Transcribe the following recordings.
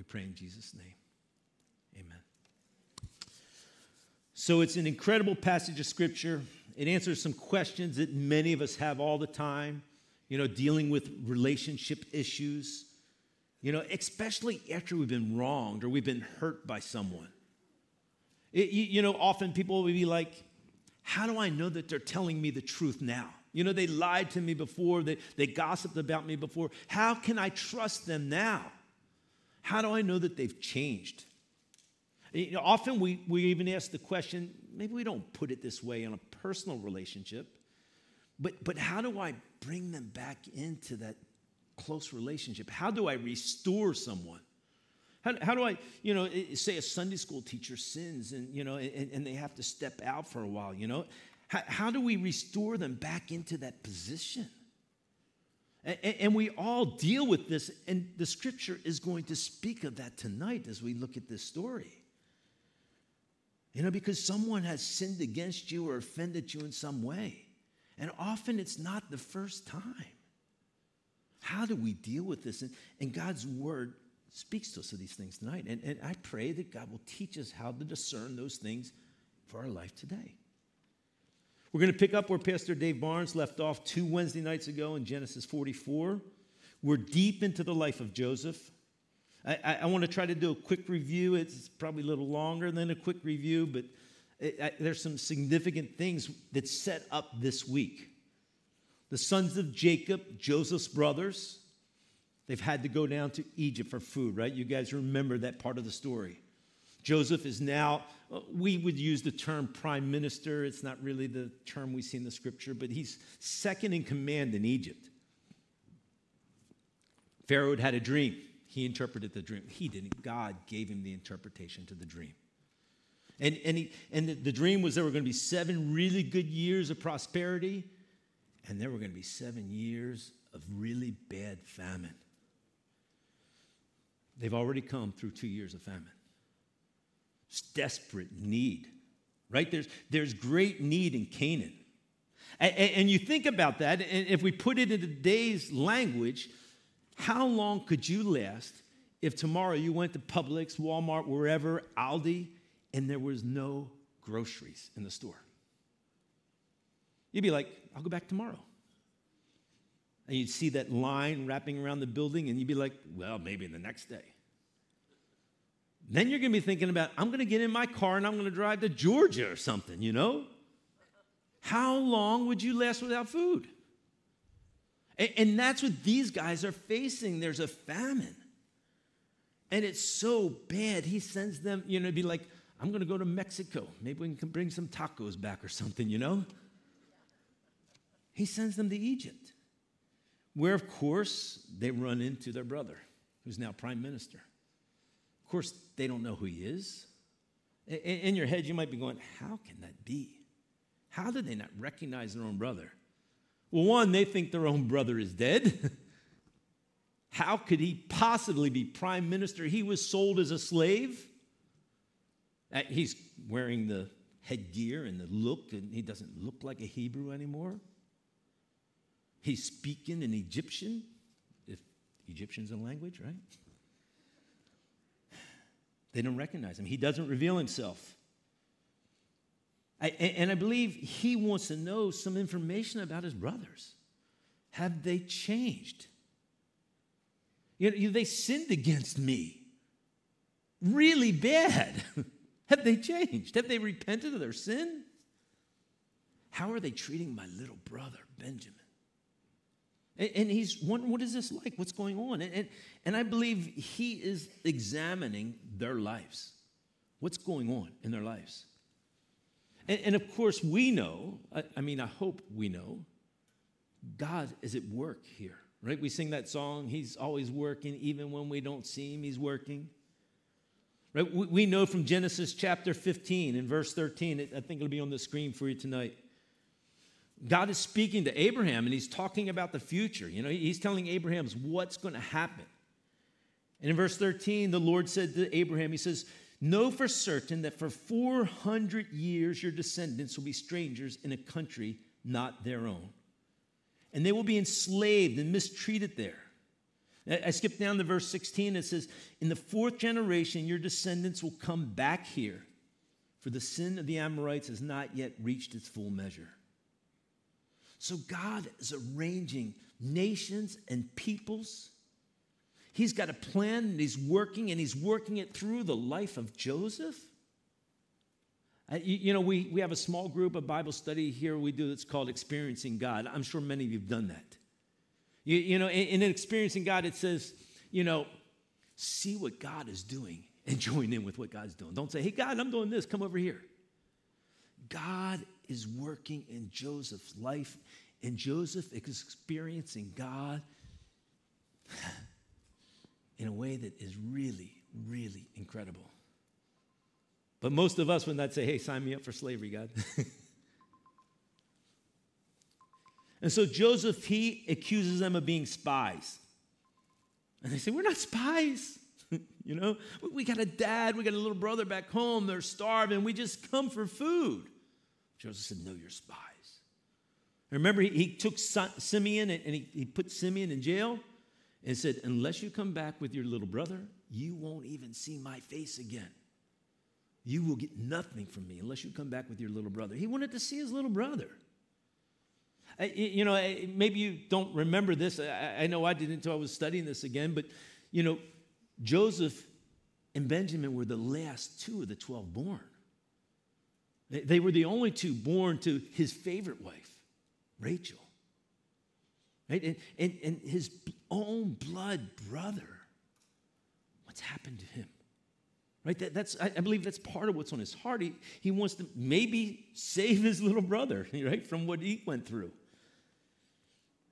We pray in Jesus' name. Amen. So it's an incredible passage of scripture. It answers some questions that many of us have all the time, you know, dealing with relationship issues, you know, especially after we've been wronged or we've been hurt by someone. It, you, know, often people will be like, How do I know that they're telling me the truth now? You know, they lied to me before, they, they gossiped about me before. How can I trust them now? How do I know that they've changed? You know, often we, we even ask the question, maybe we don't put it this way in a personal relationship, but, but how do I bring them back into that close relationship? How do I restore someone? How, how do I, you know, say a Sunday school teacher sins and, you know, and, and they have to step out for a while, you know? How, how do we restore them back into that position? And, we all deal with this, and the scripture is going to speak of that tonight as we look at this story. You know, because someone has sinned against you or offended you in some way. And often it's not the first time. How do we deal with this? And, God's word speaks to us of these things tonight. And I pray that God will teach us how to discern those things for our life today. We're going to pick up where Pastor Dave Barnes left off two Wednesday nights ago in Genesis 44. We're deep into the life of Joseph. I, I, I want to try to do a quick review. It's probably a little longer than a quick review, but it, I, there's some significant things that set up this week. The sons of Jacob, Joseph's brothers, they've had to go down to Egypt for food, right? You guys remember that part of the story. Joseph is now, uh, we would use the term prime minister. It's not really the term we see in the scripture, but he's second in command in Egypt. Pharaoh had a dream. He interpreted the dream. He didn't. God gave him the interpretation to the dream. And, and, he, and the, the dream was there were going to be seven really good years of prosperity, and there were going to be seven years of really bad famine. They've already come through two years of famine. Desperate need, right? There's, there's great need in Canaan. And, and you think about that, and if we put it in today's language, how long could you last if tomorrow you went to Publix, Walmart, wherever, Aldi, and there was no groceries in the store? You'd be like, I'll go back tomorrow. And you'd see that line wrapping around the building, and you'd be like, well, maybe the next day. Then you're going to be thinking about, I'm going to get in my car and I'm going to drive to Georgia or something, you know? How long would you last without food? And, and that's what these guys are facing. There's a famine. And it's so bad. He sends them, you know, be like, I'm going to go to Mexico. Maybe we can bring some tacos back or something, you know? He sends them to Egypt, where, of course, they run into their brother, who's now prime minister. Course, they don't know who he is. In your head, you might be going, How can that be? How do they not recognize their own brother? Well, one, they think their own brother is dead. How could he possibly be prime minister? He was sold as a slave. Uh, he's wearing the headgear and the look, and he doesn't look like a Hebrew anymore. He's speaking in Egyptian, if Egyptian's a language, right? They don't recognize him. He doesn't reveal himself. I, and I believe he wants to know some information about his brothers. Have they changed? You know, they sinned against me really bad. Have they changed? Have they repented of their sin? How are they treating my little brother, Benjamin? And, he's wondering, what is this like? What's going on? And, and, and I believe he is examining their lives. What's going on in their lives? And, and of course, we know, I, I mean, I hope we know, God is at work here, right? We sing that song, He's always working, even when we don't see Him, He's working. Right? We, we know from Genesis chapter 15 and verse 13, I think it'll be on the screen for you tonight. God is speaking to Abraham and he's talking about the future. You know, he's telling Abraham what's going to happen. And in verse 13, the Lord said to Abraham, He says, Know for certain that for 400 years your descendants will be strangers in a country not their own. And they will be enslaved and mistreated there. I skip down to verse 16. It says, In the fourth generation, your descendants will come back here, for the sin of the Amorites has not yet reached its full measure. So God is arranging nations and peoples. He's got a plan and he's working, and he's working it through the life of Joseph. Uh, you, know, we, we have a small group of Bible study here we do that's called Experiencing God. I'm sure many of you have done that. You, you know, in, in Experiencing God, it says, you know, see what God is doing and join in with what God's doing. Don't say, hey, God, I'm doing this, come over here. God is working in Joseph's life, and Joseph is experiencing God in a way that is really, really incredible. But most of us would not say, hey, sign me up for slavery, God. and so Joseph, he accuses them of being spies. And they say, we're not spies. you know, we got a dad, we got a little brother back home, they're starving, we just come for food. Joseph said, no, you're spies. remember, he, he took Simeon and he, he put Simeon in jail and said, unless you come back with your little brother, you won't even see my face again. You will get nothing from me unless you come back with your little brother. He wanted to see his little brother. You know, maybe you don't remember this. I know I didn't until I was studying this again, but, you know, Joseph and Benjamin were the last two of the 12 born. They were the only two born to his favorite wife, Rachel. Right? And, and, and his own blood brother, what's happened to him? Right? That, that's, I, I believe that's part of what's on his heart. He, he wants to maybe save his little brother, right, from what he went through.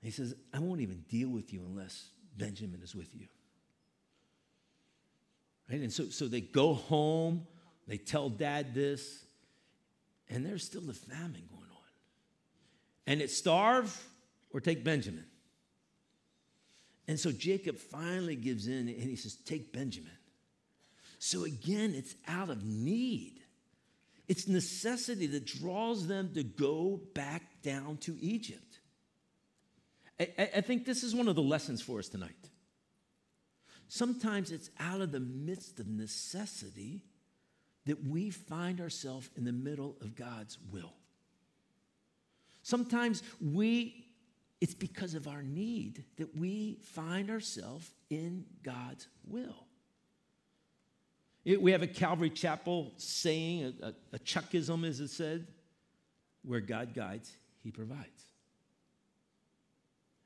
He says, I won't even deal with you unless Benjamin is with you. Right? And so, so they go home, they tell dad this, and there's still the famine going on. And it's starve or take Benjamin. And so Jacob finally gives in and he says, Take Benjamin. So again, it's out of need. It's necessity that draws them to go back down to Egypt. I, I, think this is one of the lessons for us tonight. Sometimes it's out of the midst of necessity that we find ourselves in the middle of God's will. Sometimes we, it's because of our need that we find ourselves in God's will. It, we have a Calvary Chapel saying, a, a, a Chuckism as it said, where God guides, he provides.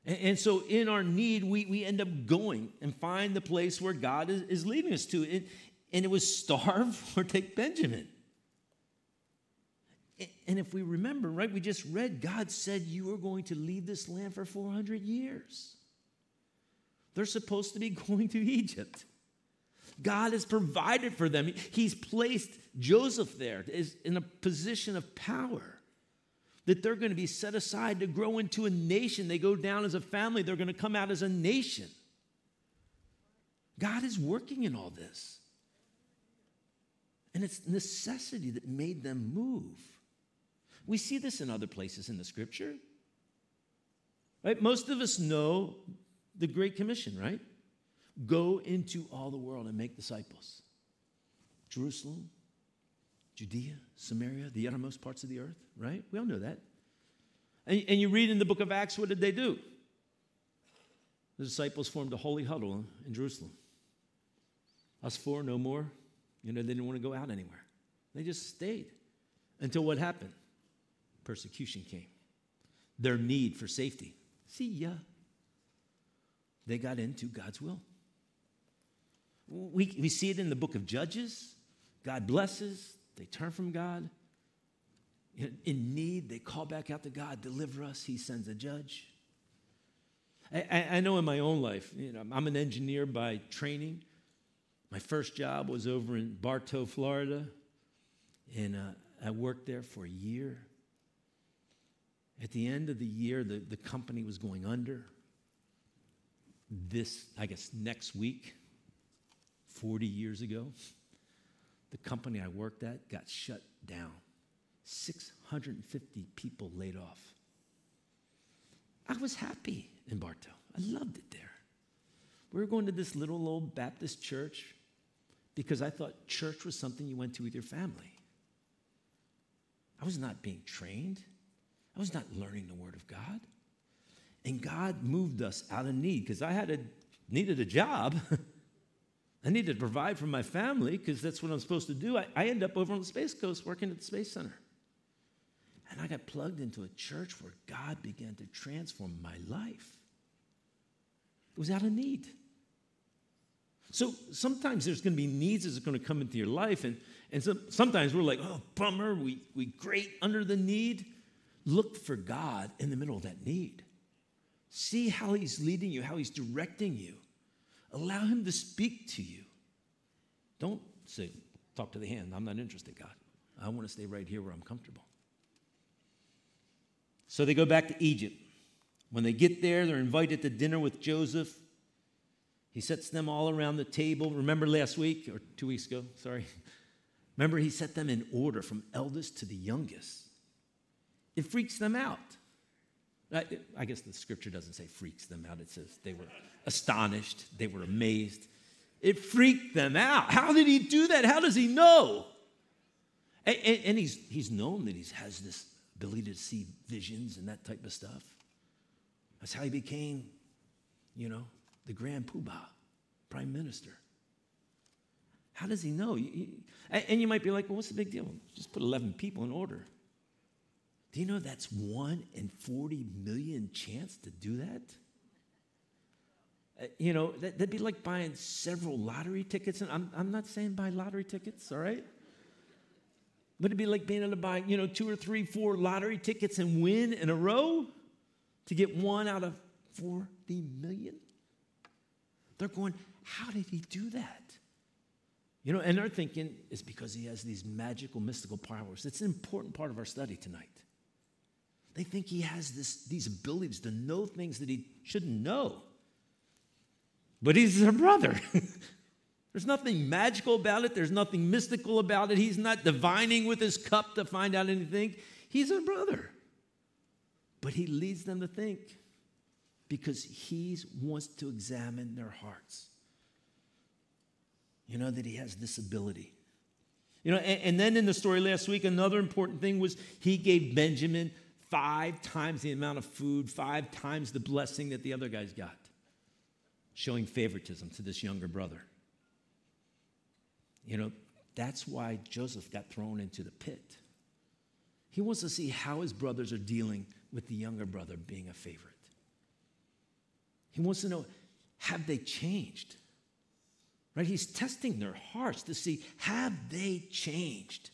And, and, so in our need, we, we end up going and find the place where God is, is leading us to. And, and it was starve or take Benjamin. And if we remember, right, we just read God said you are going to leave this land for 400 years. They're supposed to be going to Egypt. God has provided for them. He's placed Joseph there in a position of power that they're going to be set aside to grow into a nation. They go down as a family, they're going to come out as a nation. God is working in all this. And it's necessity that made them move. We see this in other places in the scripture. Right? Most of us know the Great Commission, right? Go into all the world and make disciples. Jerusalem, Judea, Samaria, the uttermost parts of the earth, right? We all know that. And, and you read in the book of Acts, what did they do? The disciples formed a holy huddle in Jerusalem. Us four, no more. You know, they didn't want to go out anywhere. They just stayed until what happened? Persecution came. Their need for safety. See ya. They got into God's will. We, we see it in the book of Judges. God blesses, they turn from God. In need, they call back out to God, deliver us. He sends a judge. I, I know in my own life, you know, I'm an engineer by training. My first job was over in Bartow, Florida, and uh, I worked there for a year. At the end of the year, the, the company was going under. This, I guess, next week, 40 years ago, the company I worked at got shut down. 650 people laid off. I was happy in Bartow. I loved it there. We were going to this little old Baptist church because I thought church was something you went to with your family. I was not being trained, I was not learning the Word of God. And God moved us out of need because I had a, needed a job. I needed to provide for my family because that's what I'm supposed to do. I, I ended up over on the Space Coast working at the Space Center. And I got plugged into a church where God began to transform my life. It was out of need. So sometimes there's going to be needs that's going to come into your life, and, and so, sometimes we're like, oh, bummer, we, we great under the need. Look for God in the middle of that need. See how He's leading you, how He's directing you. Allow Him to speak to you. Don't say, talk to the hand. I'm not interested, God. I want to stay right here where I'm comfortable. So they go back to Egypt. When they get there, they're invited to dinner with Joseph. He sets them all around the table. Remember last week, or two weeks ago, sorry. Remember, he set them in order from eldest to the youngest. It freaks them out. I, I guess the scripture doesn't say freaks them out, it says they were astonished, they were amazed. It freaked them out. How did he do that? How does he know? And, and, and he's, he's known that he has this ability to see visions and that type of stuff. That's how he became, you know, the grand poobah, prime minister. How does he know? And you might be like, well, what's the big deal? Just put 11 people in order. Do you know that's one in 40 million chance to do that? Uh, you know, that, would be like buying several lottery tickets. And I'm, I'm not saying buy lottery tickets, all right? But it'd be like being able to buy, you know, two or three, four lottery tickets and win in a row to get one out of 40 million. They're going, how did he do that? You know, and they're thinking it's because he has these magical, mystical powers. It's an important part of our study tonight. They think he has this, these abilities to know things that he shouldn't know. But he's their brother. There's nothing magical about it, there's nothing mystical about it. He's not divining with his cup to find out anything. He's a brother. But he leads them to think because he wants to examine their hearts. You know, that he has this ability. You know, and, and, then in the story last week, another important thing was he gave Benjamin five times the amount of food, five times the blessing that the other guys got, showing favoritism to this younger brother. You know, that's why Joseph got thrown into the pit. He wants to see how his brothers are dealing with the younger brother being a favorite. He wants to know have they changed? Right? He's testing their hearts to see have they changed?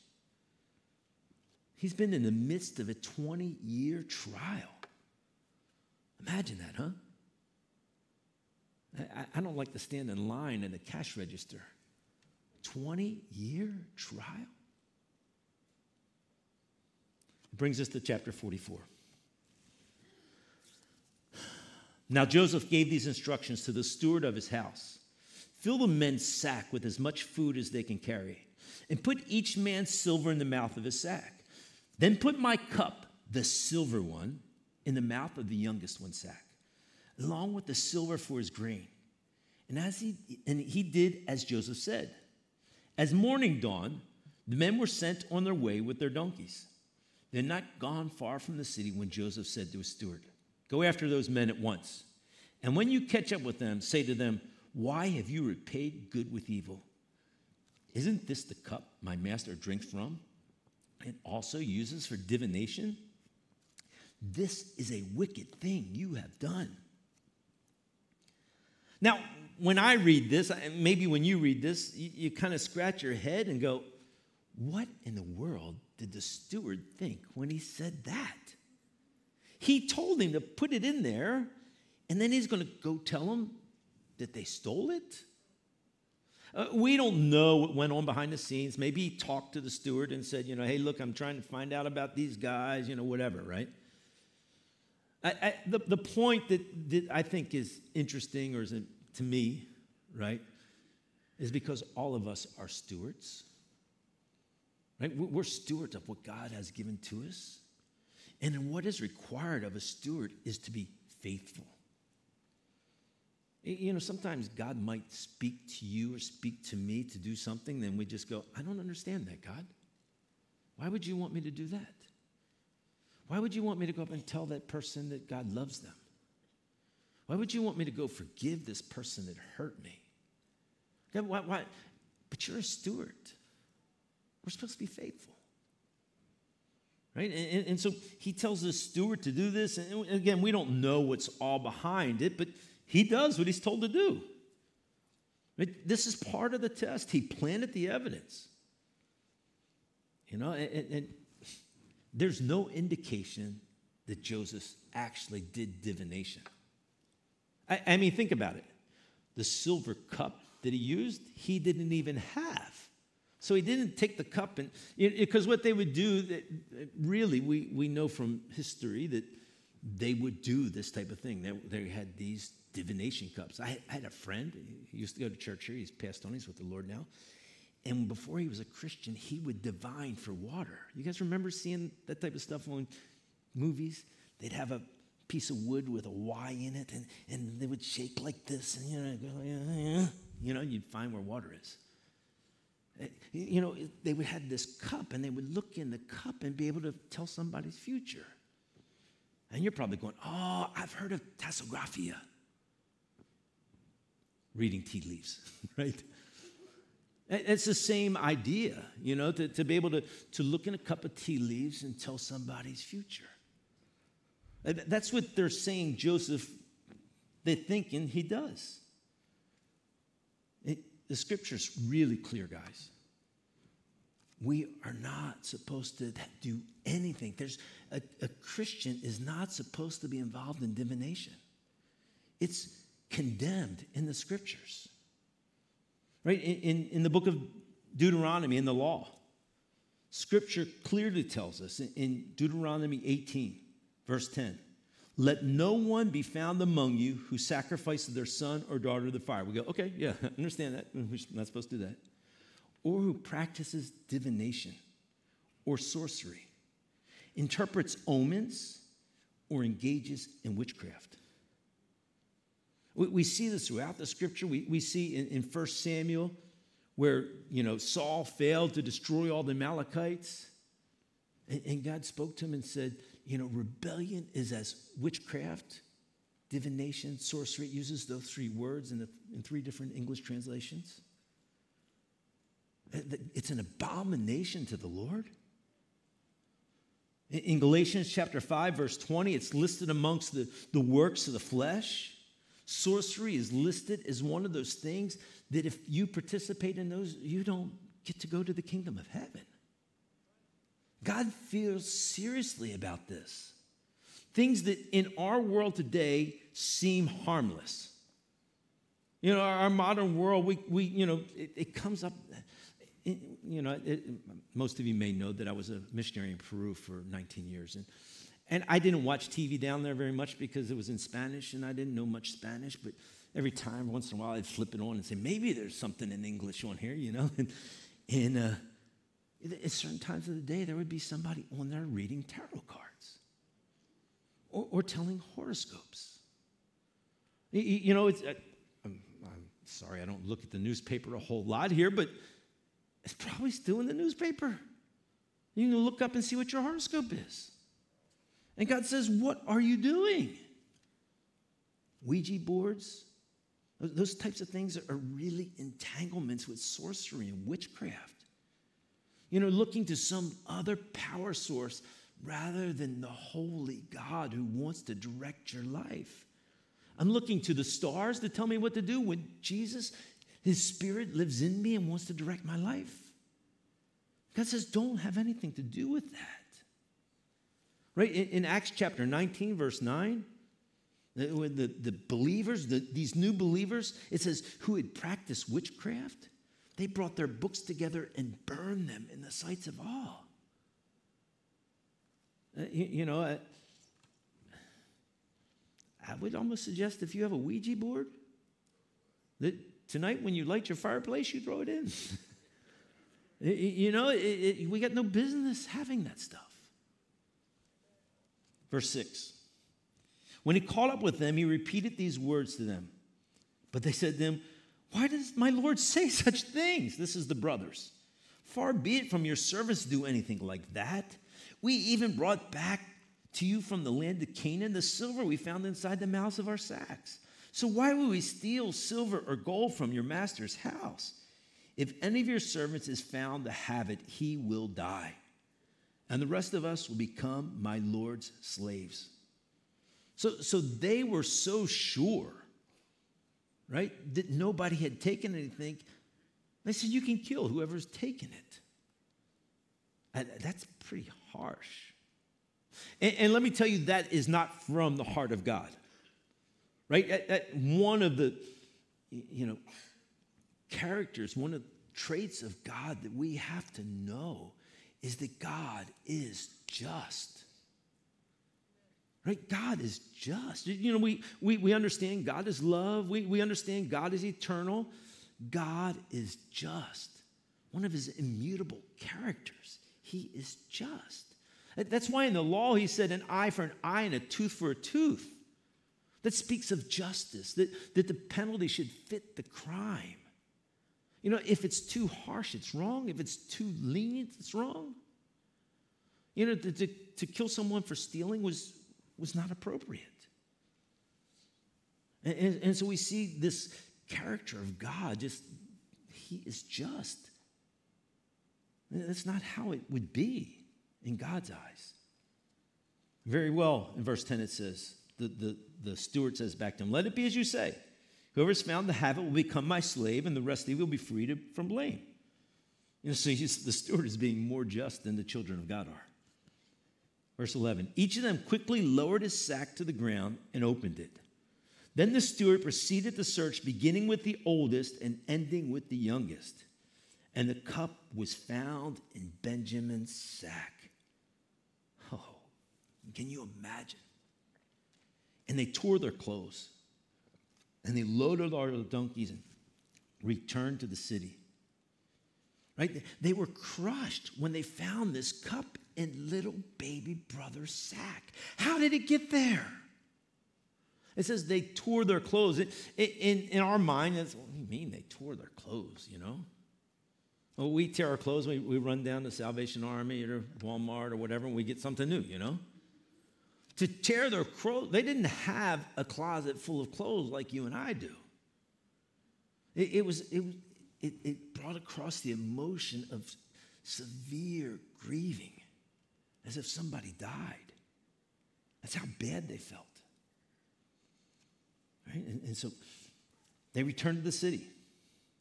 He's been in the midst of a 20 year trial. Imagine that, huh? I, I, don't like to stand in line in the cash register. 20 year trial? It brings us to chapter 44. Now Joseph gave these instructions to the steward of his house Fill the men's sack with as much food as they can carry, and put each man's silver in the mouth of his sack. Then put my cup, the silver one, in the mouth of the youngest one's sack, along with the silver for his grain. And as he and he did as Joseph said. As morning dawned, the men were sent on their way with their donkeys. They had not gone far from the city when Joseph said to his steward, Go after those men at once. And when you catch up with them, say to them, Why have you repaid good with evil? Isn't this the cup my master drinks from and also uses for divination? This is a wicked thing you have done. Now, when I read this, maybe when you read this, you, you kind of scratch your head and go, What in the world did the steward think when he said that? He told him to put it in there, and then he's going to go tell them that they stole it? Uh, we don't know what went on behind the scenes. Maybe he talked to the steward and said, you know, hey, look, I'm trying to find out about these guys, you know, whatever, right? I, I, the, the point that, that I think is interesting, or is it, to me, right, is because all of us are stewards. Right? We're stewards of what God has given to us. And what is required of a steward is to be faithful. You know, sometimes God might speak to you or speak to me to do something, then we just go, I don't understand that, God. Why would you want me to do that? Why would you want me to go up and tell that person that God loves them? Why would you want me to go forgive this person that hurt me? God, why, why? But you're a steward. We're supposed to be faithful. Right? And, and, so he tells the steward to do this. And again, we don't know what's all behind it, but he does what he's told to do. Right? This is part of the test. He planted the evidence. You know, and, and there's no indication that Joseph actually did divination. I, I mean, think about it. The silver cup that he used, he didn't even have. So he didn't take the cup and, because what they would do, that really, we, we know from history that they would do this type of thing. They, they had these divination cups. I, I, had a friend, he used to go to church here, he's passed on, he's with the Lord now. And before he was a Christian, he would divine for water. You guys remember seeing that type of stuff on movies? They'd have a piece of wood with a Y in it, and, and they would shake like this, and you know, you know, you'd find where water is. Eh, you know, they would have this cup and they would look in the cup and be able to tell somebody's future. And you're probably going, oh, I've heard of tassographia. Reading tea leaves, right? It's the same idea, you know, to, to be able to, to look in a cup of tea leaves and tell somebody's future. That's what they're saying Joseph, they're thinking he does. The scripture's really clear, guys. We are not supposed to do anything. There's a, a Christian is not supposed to be involved in divination. It's condemned in the scriptures. Right? In, in, in the book of Deuteronomy, in the law, scripture clearly tells us in, in Deuteronomy 18, verse 10 let no one be found among you who sacrifices their son or daughter to the fire. We go, okay, yeah, understand that. We're not supposed to do that. Or who practices divination or sorcery, interprets omens, or engages in witchcraft. We, we see this throughout the scripture. We, we see in, in 1 Samuel where, you know, Saul failed to destroy all the Amalekites. And, and God spoke to him and said, you know, rebellion is as witchcraft, divination, sorcery. It uses those three words in, the, in three different English translations. It's an abomination to the Lord. In Galatians chapter 5, verse 20, it's listed amongst the, the works of the flesh. Sorcery is listed as one of those things that if you participate in those, you don't get to go to the kingdom of heaven. God feels seriously about this. Things that in our world today seem harmless. You know, our, modern world, we, we you know, it, it comes up, it, you know, it, most of you may know that I was a missionary in Peru for 19 years. And, and I didn't watch TV down there very much because it was in Spanish and I didn't know much Spanish. But every time, once in a while, I'd flip it on and say, maybe there's something in English on here, you know? And, and uh, at certain times of the day, there would be somebody on there reading tarot cards or, or telling horoscopes. You, know, it's, uh, I'm, I'm sorry, I don't look at the newspaper a whole lot here, but it's probably still in the newspaper. You can look up and see what your horoscope is. And God says, What are you doing? Ouija boards, those types of things are really entanglements with sorcery and witchcraft you know, looking to some other power source rather than the holy God who wants to direct your life. I'm looking to the stars to tell me what to do when Jesus, his spirit, lives in me and wants to direct my life. God says, don't have anything to do with that. Right? In, in Acts chapter 19, verse 9, the, the, the believers, the, these new believers, it says, who had practiced witchcraft they brought their books together and burned them in the sights of all. Uh, you, you, know, I, would almost suggest if you have a Ouija board, that tonight when you light your fireplace, you throw it in. you know, it, it, we got no business having that stuff. Verse 6 When he called up with them, he repeated these words to them But they said to him, Why does my Lord say such things? This is the brothers. Far be it from your servants to do anything like that. We even brought back to you from the land of Canaan the silver we found inside the mouths of our sacks. So why would we steal silver or gold from your master's house? If any of your servants is found to have it, he will die. And the rest of us will become my Lord's slaves. So, so they were so sure, right, that nobody had taken anything. They said, You can kill whoever's taken it. And that's pretty harsh. And, and, let me tell you, that is not from the heart of God. Right? At, at one of the, you know, characters, one of the traits of God that we have to know is that God is just. Right? God is just. You know, we, we, we understand God is love, we, we understand God is eternal. God is just. One of his immutable characters. He is just. That's why in the law he said an eye for an eye and a tooth for a tooth. That speaks of justice, that, that the penalty should fit the crime. You know, if it's too harsh, it's wrong. If it's too lenient, it's wrong. You know, to, to, to kill someone for stealing was, was not appropriate. And, and, and so we see this character of God, just, he is just. That's not how it would be in God's eyes. Very well, in verse 10 it says, the, the, the steward says back to him, Let it be as you say. Whoever is found to have it will become my slave, and the rest of you will be freed from blame. You know, so the steward is being more just than the children of God are. Verse 11 Each of them quickly lowered his sack to the ground and opened it. Then the steward proceeded to search, beginning with the oldest and ending with the youngest. And the cup was found in Benjamin's sack. Oh, can you imagine? And they tore their clothes and they loaded the donkeys and returned to the city. Right? They were crushed when they found this cup in little baby brother's sack. How did it get there? It says they tore their clothes. In, in, in our mind, that's what do you mean they tore their clothes, you know? Well, we tear our clothes, we, we run down to Salvation Army or Walmart or whatever, and we get something new, you know? To tear their clothes, they didn't have a closet full of clothes like you and I do. It, it was, it, it, it brought across the emotion of severe grieving, as if somebody died. That's how bad they felt. Right? And, and so they returned to the city.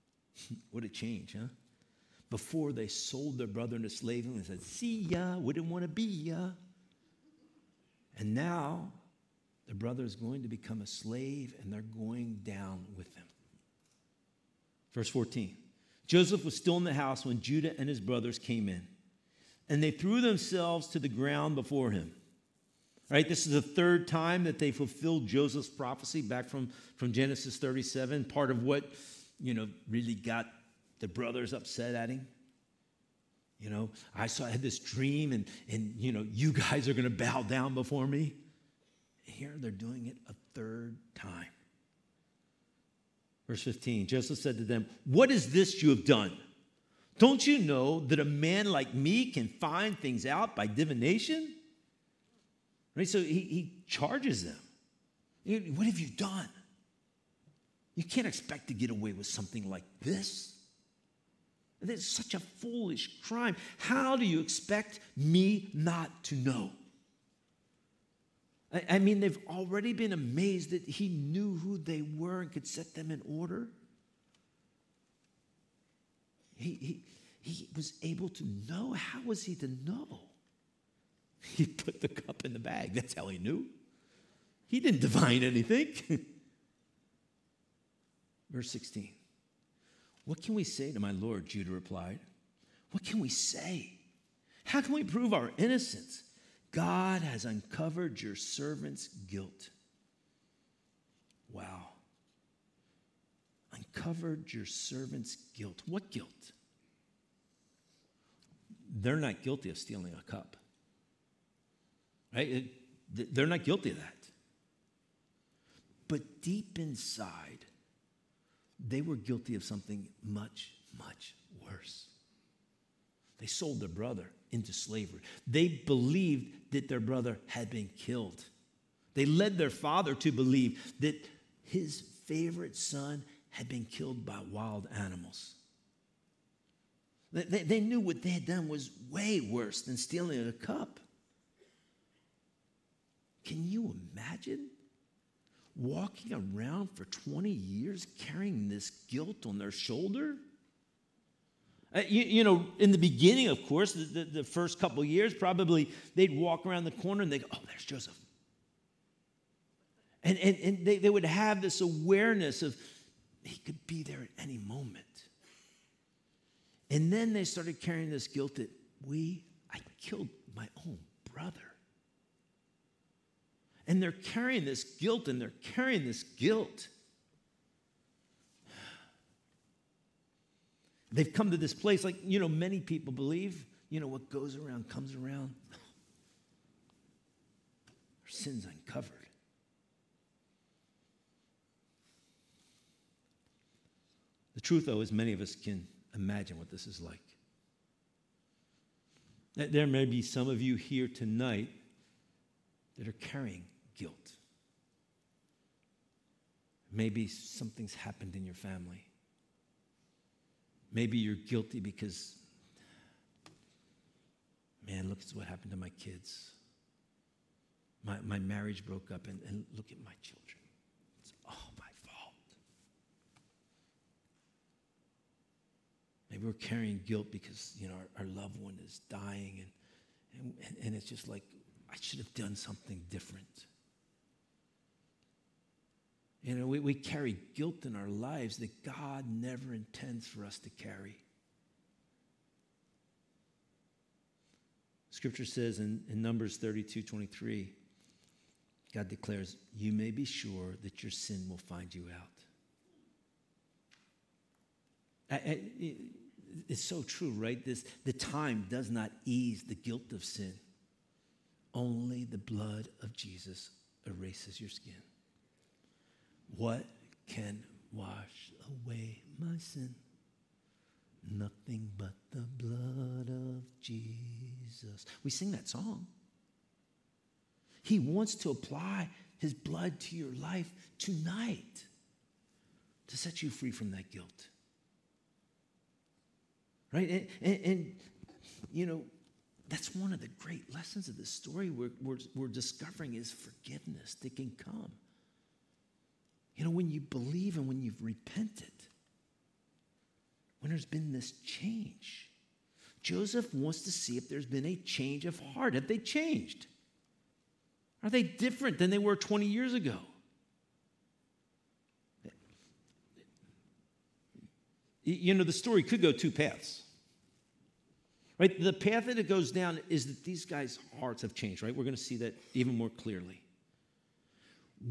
what a change, huh? Before they sold their brother into slavery and said, See ya, wouldn't want to be ya. And now the brother is going to become a slave and they're going down with him. Verse 14 Joseph was still in the house when Judah and his brothers came in, and they threw themselves to the ground before him. Right, this is the third time that they fulfilled Joseph's prophecy back from, from Genesis 37, part of what, you know, really got the brothers upset at him. You know, I saw I had this dream, and and you know, you guys are gonna bow down before me. Here they're doing it a third time. Verse 15 Joseph said to them, What is this you have done? Don't you know that a man like me can find things out by divination? Right? So he, he charges them. What have you done? You can't expect to get away with something like this. It's such a foolish crime. How do you expect me not to know? I, I mean, they've already been amazed that he knew who they were and could set them in order. He, he, he was able to know. How was he to know? He put the cup in the bag. That's how he knew. He didn't divine anything. Verse 16. What can we say to my Lord? Judah replied. What can we say? How can we prove our innocence? God has uncovered your servant's guilt. Wow. Uncovered your servant's guilt. What guilt? They're not guilty of stealing a cup. Right? They're not guilty of that. But deep inside, they were guilty of something much, much worse. They sold their brother into slavery. They believed that their brother had been killed. They led their father to believe that his favorite son had been killed by wild animals. They, they, knew what they had done was way worse than stealing a cup. Can you imagine walking around for 20 years carrying this guilt on their shoulder? Uh, you, you, know, in the beginning, of course, the, the, the first couple years, probably they'd walk around the corner and they go, oh, there's Joseph. And, and, and they, they would have this awareness of he could be there at any moment. And then they started carrying this guilt that we, I killed my own brother. And they're carrying this guilt and they're carrying this guilt. They've come to this place, like, you know, many people believe, you know, what goes around comes around. Our sin's uncovered. The truth, though, is many of us can imagine what this is like. There may be some of you here tonight that are carrying guilt. Maybe something's happened in your family. Maybe you're guilty because, man, look at what happened to my kids. My, my marriage broke up, and, and look at my children. We're carrying guilt because, you know, our, our loved one is dying and, and, and it's just like, I should have done something different. You know, we, we carry guilt in our lives that God never intends for us to carry. Scripture says in, in Numbers 32 23, God declares, You may be sure that your sin will find you out. I, I, it's so true, right? This, the time does not ease the guilt of sin. Only the blood of Jesus erases your skin. What can wash away my sin? Nothing but the blood of Jesus. We sing that song. He wants to apply his blood to your life tonight to set you free from that guilt right? And, and, and, you know, that's one of the great lessons of this story we're, we're, we're discovering is forgiveness that can come. You know, when you believe and when you've repented, when there's been this change, Joseph wants to see if there's been a change of heart. Have they changed? Are they different than they were 20 years ago? You know, the story could go two paths. Right? The path that it goes down is that these guys' hearts have changed, right? We're going to see that even more clearly.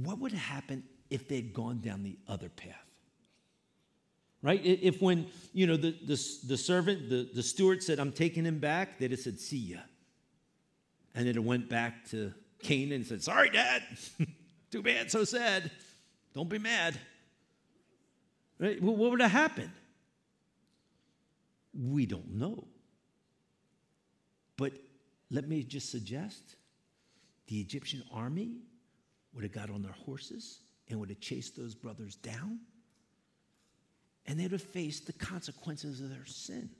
What would happen if they'd gone down the other path? Right? If when, you know, the, the, the servant, the, the steward said, I'm taking him back, they'd have said, see ya. And then it went back to Canaan and said, sorry, Dad. Too bad, so sad. Don't be mad. Right? What would have happened? We don't know. But let me just suggest the Egyptian army would have got on their horses and would have chased those brothers down. And they'd have faced the consequences of their sin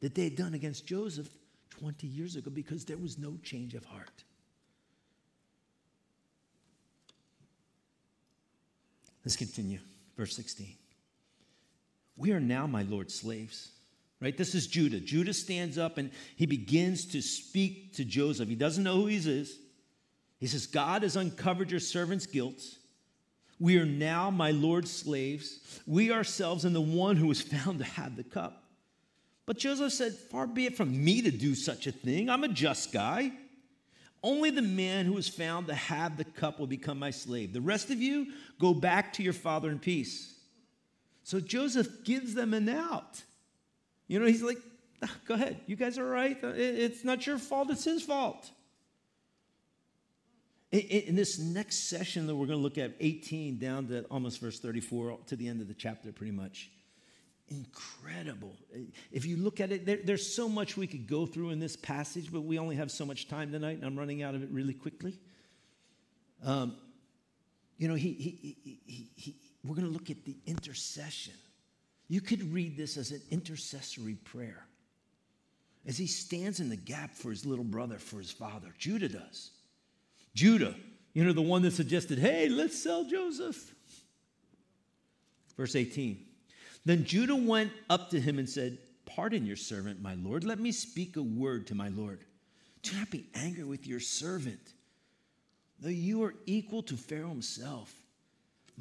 that they had done against Joseph 20 years ago because there was no change of heart. Let's continue. Verse 16. We are now, my Lord's slaves right? This is Judah. Judah stands up and he begins to speak to Joseph. He doesn't know who he is. He says, God has uncovered your servant's guilt. We are now my Lord's slaves. We ourselves and the one who was found to have the cup. But Joseph said, Far be it from me to do such a thing. I'm a just guy. Only the man who was found to have the cup will become my slave. The rest of you, go back to your father in peace. So Joseph gives them an out. You know, he's like, oh, go ahead. You guys are right. It's not your fault, it's his fault. In, in this next session that we're going to look at, 18 down to almost verse 34 to the end of the chapter, pretty much. Incredible. If you look at it, there, there's so much we could go through in this passage, but we only have so much time tonight, and I'm running out of it really quickly. Um, you know, he, he, he, he we're going to look at the intercession. You could read this as an intercessory prayer as he stands in the gap for his little brother, for his father. Judah does. Judah, you know, the one that suggested, hey, let's sell Joseph. Verse 18. Then Judah went up to him and said, Pardon your servant, my Lord. Let me speak a word to my Lord. Do not be angry with your servant, though you are equal to Pharaoh himself.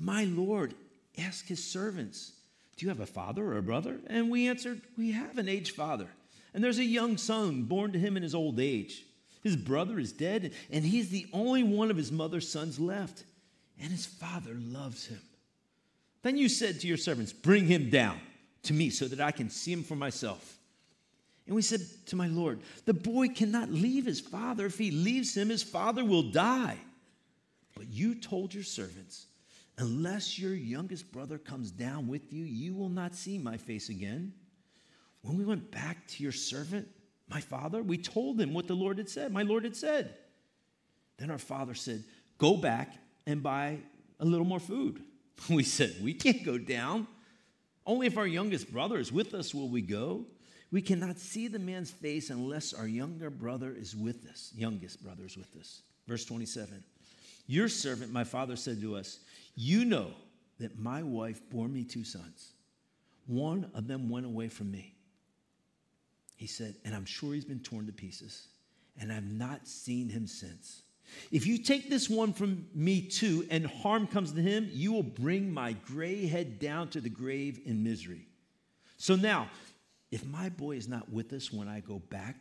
My Lord, ask his servants, Do you have a father or a brother? And we answered, We have an aged father, and there's a young son born to him in his old age. His brother is dead, and he's the only one of his mother's sons left, and his father loves him. Then you said to your servants, Bring him down to me so that I can see him for myself. And we said to my Lord, The boy cannot leave his father. If he leaves him, his father will die. But you told your servants, Unless your youngest brother comes down with you, you will not see my face again. When we went back to your servant, my father, we told him what the Lord had said. My Lord had said. Then our father said, Go back and buy a little more food. We said, We can't go down. Only if our youngest brother is with us will we go. We cannot see the man's face unless our younger brother is with us, youngest brother is with us. Verse 27 Your servant, my father, said to us, You know that my wife bore me two sons. One of them went away from me he said, and I'm sure he's been torn to pieces, and I've not seen him since. If you take this one from me too, and harm comes to him, you will bring my gray head down to the grave in misery. So now, if my boy is not with us when I go back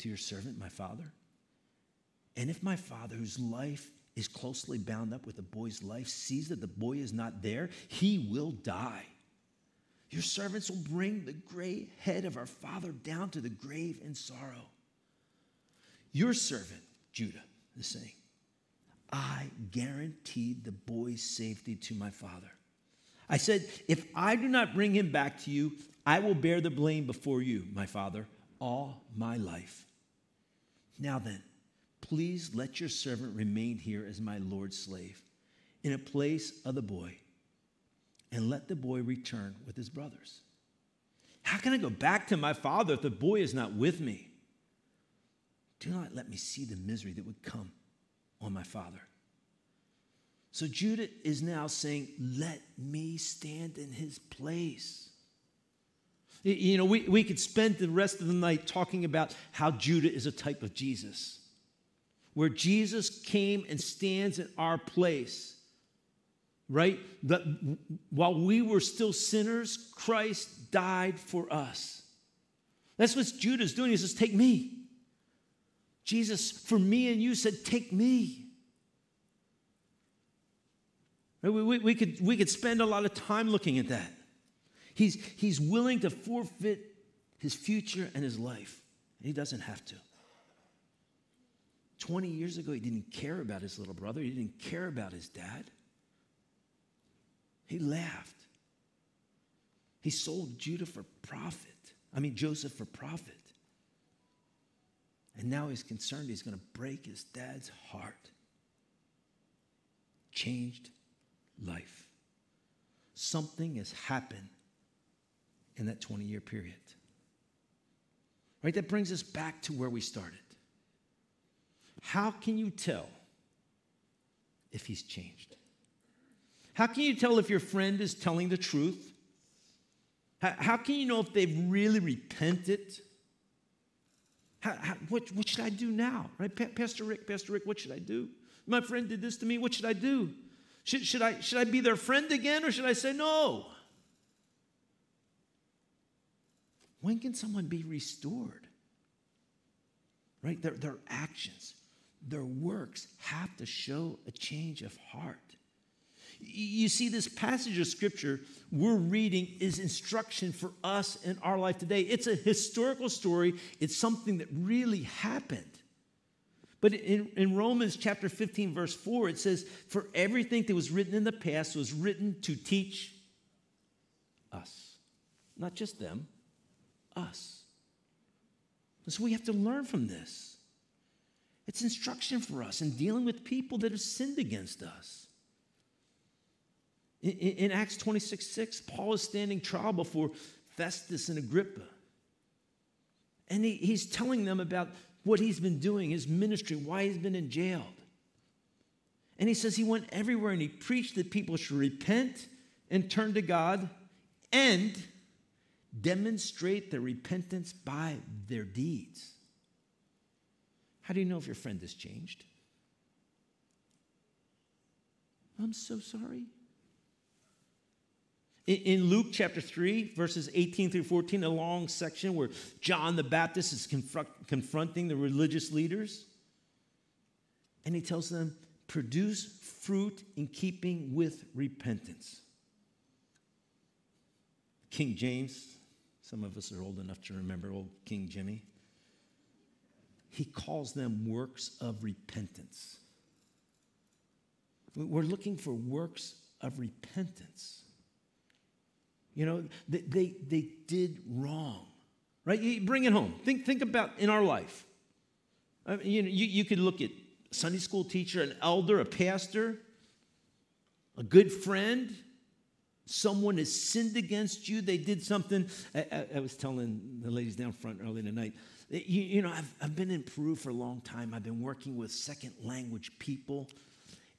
to your servant, my father, and if my father, whose life is closely bound up with the boy's life, sees that the boy is not there, he will die. Your servants will bring the gray head of our father down to the grave in sorrow. Your servant, Judah, is saying, I guaranteed the boy's safety to my father. I said, If I do not bring him back to you, I will bear the blame before you, my father, all my life. Now then, please let your servant remain here as my Lord's slave, in a place of the boy and let the boy return with his brothers. How can I go back to my father if the boy is not with me? Do not let me see the misery that would come on my father. So Judah is now saying, Let me stand in his place. You know, we, we could spend the rest of the night talking about how Judah is a type of Jesus, where Jesus came and stands in our place right? That while we were still sinners, Christ died for us. That's what Judah's doing. He says, Take me. Jesus, for me and you, said, Take me. We, we, we, could, we could spend a lot of time looking at that. He's, he's willing to forfeit his future and his life, he doesn't have to. 20 years ago, he didn't care about his little brother, he didn't care about his dad. He laughed. He sold Judah for profit. I mean, Joseph for profit. And now he's concerned he's going to break his dad's heart. Changed life. Something has happened in that 20 year period. Right? That brings us back to where we started. How can you tell if he's changed? How can you tell if your friend is telling the truth? How, can you know if they've really repented? How, how, what, what should I do now? Right? Pa- Pastor Rick, Pastor Rick, what should I do? My friend did this to me. What should I do? Should, should, I, should I be their friend again or should I say no? When can someone be restored? Right? Their, their actions, their works have to show a change of heart. You see, this passage of scripture we're reading is instruction for us in our life today. It's a historical story, it's something that really happened. But in, in Romans chapter 15, verse 4, it says, For everything that was written in the past was written to teach us. Not just them, us. And so we have to learn from this. It's instruction for us in dealing with people that have sinned against us. In, in, Acts 26 6, Paul is standing trial before Festus and Agrippa. And he, he's telling them about what he's been doing, his ministry, why he's been in jail. And he says he went everywhere and he preached that people should repent and turn to God and demonstrate their repentance by their deeds. How do you know if your friend has changed? I'm so sorry. In Luke chapter 3, verses 18 through 14, a long section where John the Baptist is confront, confronting the religious leaders. And he tells them, produce fruit in keeping with repentance. King James, some of us are old enough to remember old King Jimmy. He calls them works of repentance. We're looking for works of repentance. You know, they, they, they did wrong, right? You bring it home. Think, think about in our life. I mean, you, know, you, you could look at Sunday school teacher, an elder, a pastor, a good friend, someone has sinned against you. They did something. I, I, I was telling the ladies down front early tonight. You, you know, I've, I've been in Peru for a long time. I've been working with second language people.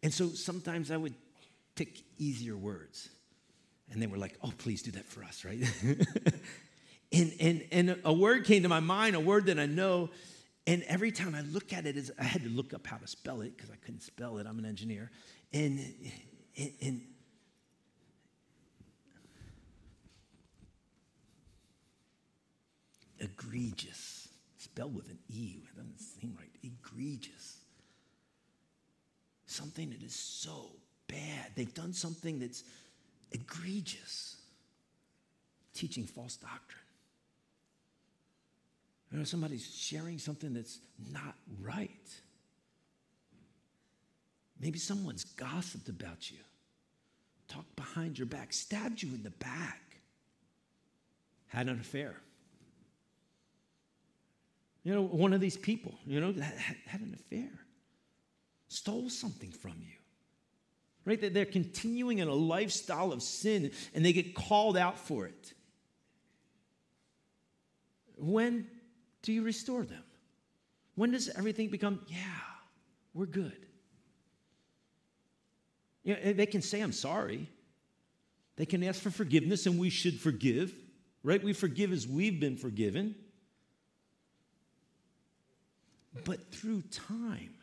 And so sometimes I would pick easier words. And they were like, oh, please do that for us, right? and, and, and a word came to my mind, a word that I know. And every time I look at it, I had to look up how to spell it because I couldn't spell it. I'm an engineer. And, and, and egregious, spelled with an E, it doesn't seem right. Egregious. Something that is so bad. They've done something that's egregious, teaching false doctrine. You know, somebody's sharing something that's not right. Maybe someone's gossiped about you, talked behind your back, stabbed you in the back, had an affair. You know, one of these people, you know, had, had an affair, stole something from you right? That they're continuing in a lifestyle of sin and they get called out for it. When do you restore them? When does everything become, yeah, we're good? You know, they can say, I'm sorry. They can ask for forgiveness, and we should forgive, right? We forgive as we've been forgiven. But through time,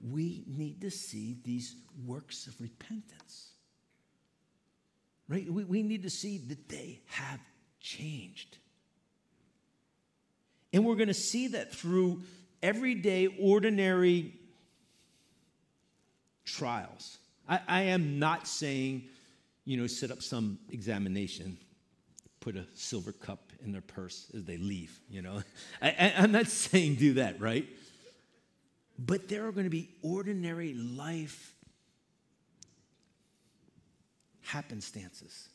we need to see these works of repentance. Right? We, we need to see that they have changed. And we're going to see that through everyday, ordinary trials. I, I am not saying, you know, set up some examination, put a silver cup in their purse as they leave, you know. I, I'm not saying do that, right? But there are going to be ordinary life happenstances,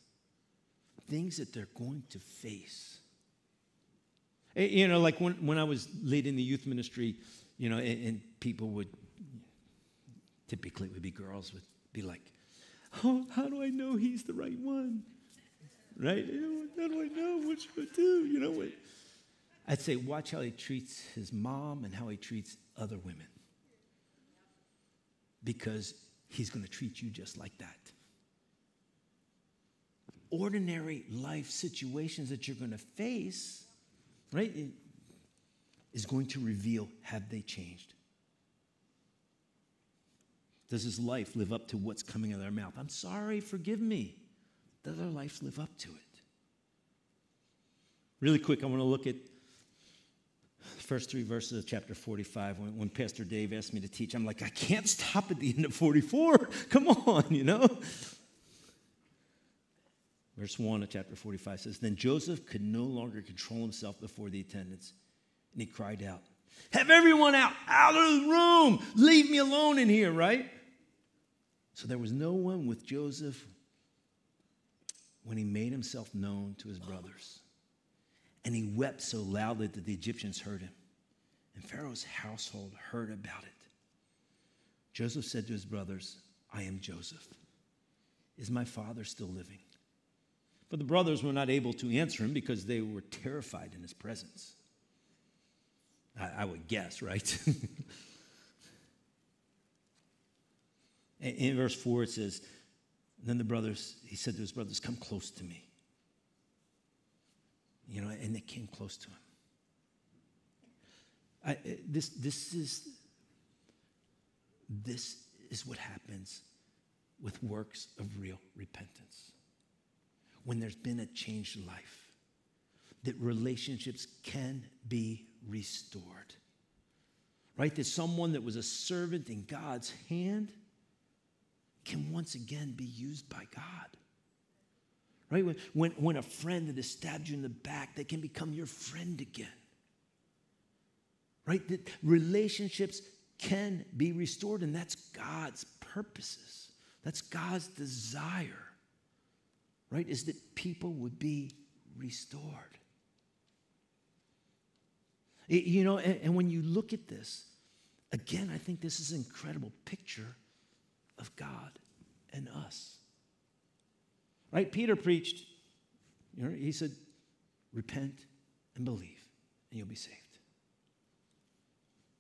things that they're going to face. Eh, you know, like when, when I was leading the youth ministry, you know, and, and people would, typically it would be girls, would be like, oh, how do I know he's the right one? Right? How do I know? What should I do? You know what? I'd say, watch how he treats his mom and how he treats other women. Because he's going to treat you just like that. Ordinary life situations that you're going to face, right, is going to reveal have they changed? Does his life live up to what's coming out of their mouth? I'm sorry, forgive me. Does our life live up to it? Really quick, I want to look at the first three verses of chapter 45 when, when, Pastor Dave asked me to teach. I'm like, I can't stop at the end of 44. Come on, you know? Verse 1 of chapter 45 says Then Joseph could no longer control himself before the attendants, and he cried out, Have everyone out, out of the room. Leave me alone in here, right? So there was no one with Joseph when he made himself known to his brothers. And he wept so loudly that the Egyptians heard him. And Pharaoh's household heard about it. Joseph said to his brothers, I am Joseph. Is my father still living? But the brothers were not able to answer him because they were terrified in his presence. I, I would guess, right? in verse 4, it says, Then the brothers, he said to his brothers, Come close to me. You know, and they came close to him. I, eh, this, this is this is what happens with works of real repentance. When there's been a changed life, that relationships can be restored. Right? That someone that was a servant in God's hand can once again be used by God. Right? When, when, when a friend that has stabbed you in the back, they can become your friend again. Right? That relationships can be restored, and that's God's purposes. That's God's desire, right? Is that people would be restored. It, you know, and, and when you look at this, again, I think this is an incredible picture of God and us. Right? Peter preached, you know, he said, repent and believe, and you'll be saved.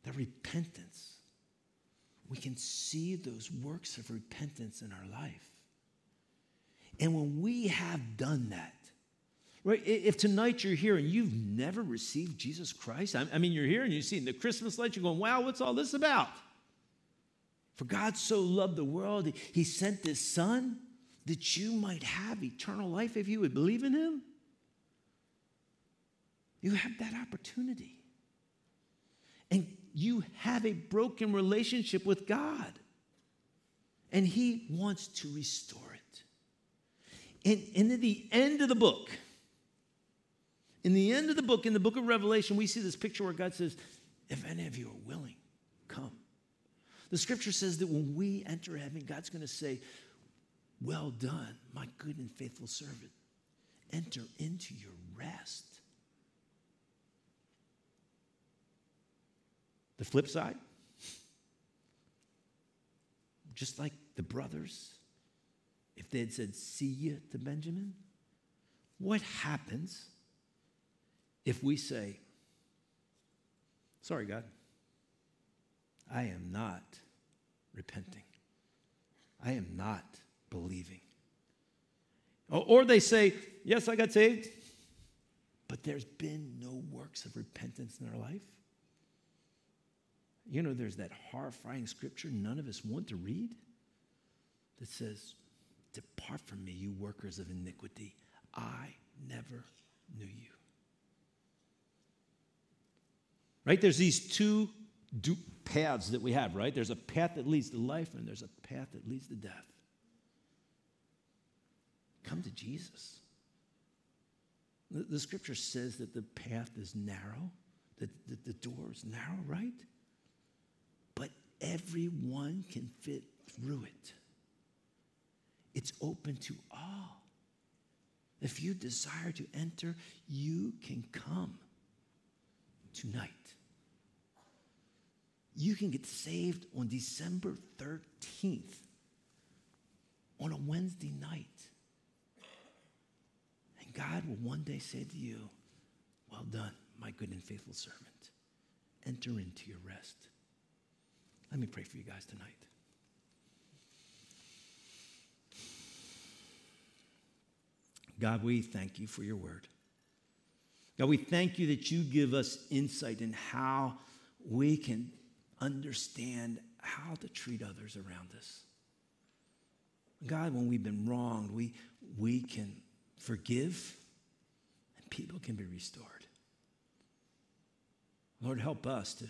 The repentance we can see those works of repentance in our life. And when we have done that, right, if tonight you're here and you've never received Jesus Christ, I mean, you're here and you see the Christmas lights, you're going, wow, what's all this about? For God so loved the world, he sent his son that you might have eternal life if you would believe in him. You have that opportunity. And you have a broken relationship with God. And He wants to restore it. And, and in the end of the book, in the end of the book, in the book of Revelation, we see this picture where God says, If any of you are willing. The scripture says that when we enter heaven, God's going to say, Well done, my good and faithful servant. Enter into your rest. The flip side, just like the brothers, if they had said, See you to Benjamin, what happens if we say, Sorry, God, I am not repenting, I am not believing? Or they say, Yes, I got saved, but there's been no works of repentance in our life. You know, there's that horrifying scripture none of us want to read that says, Depart from me, you workers of iniquity. I never knew you. Right? There's these two paths that we have, right? There's a path that leads to life, and there's a path that leads to death. Come to Jesus. The, the scripture says that the path is narrow, that, that the door is narrow, right? But everyone can fit through it. It's open to all. If you desire to enter, you can come tonight. You can get saved on December 13th on a Wednesday night. And God will one day say to you, Well done, my good and faithful servant. Enter into your rest. Let me pray for you guys tonight. God, we thank you for your word. God, we thank you that you give us insight in how we can understand how to treat others around us. God, when we've been wronged, we, we can forgive and people can be restored. Lord, help us to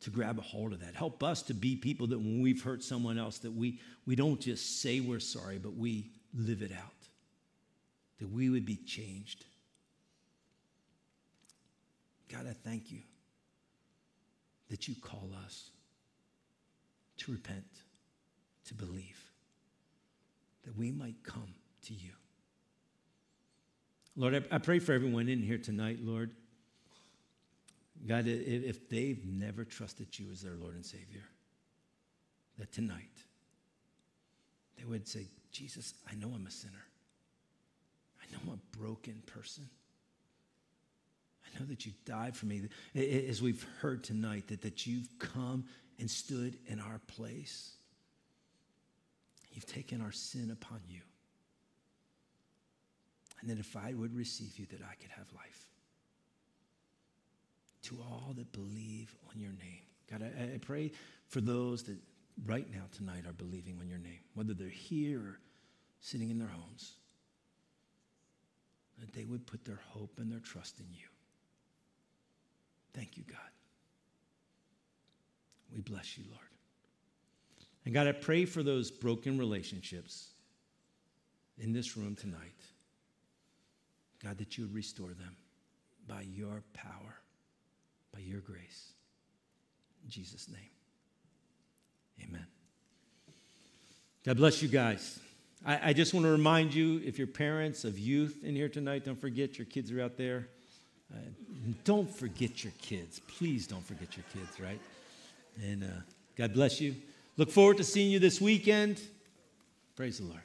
to grab a hold of that. Help us to be people that when we've hurt someone else, that we, we don't just say we're sorry, but we live it out. That we would be changed. God, I thank you that you call us to repent, to believe, that we might come to you. Lord, I, pray for everyone in here tonight, Lord. God, if they've never trusted you as their Lord and Savior, that tonight they would say, Jesus, I know I'm a sinner. I know I'm a broken person. Know that you died for me. As we've heard tonight, that, that you've come and stood in our place. You've taken our sin upon you. And that if I would receive you, that I could have life. To all that believe on your name. God, I, I pray for those that right now, tonight, are believing on your name, whether they're here or sitting in their homes, that they would put their hope and their trust in you. Thank you, God. We bless you, Lord. And God, I pray for those broken relationships in this room tonight. God, that you would restore them by your power, by your grace. In Jesus' name. Amen. God bless you guys. I, I, just want to remind you if you're parents of youth in here tonight, don't forget your kids are out there. Uh, don't forget your kids. Please don't forget your kids, right? And uh, God bless you. Look forward to seeing you this weekend. Praise the Lord.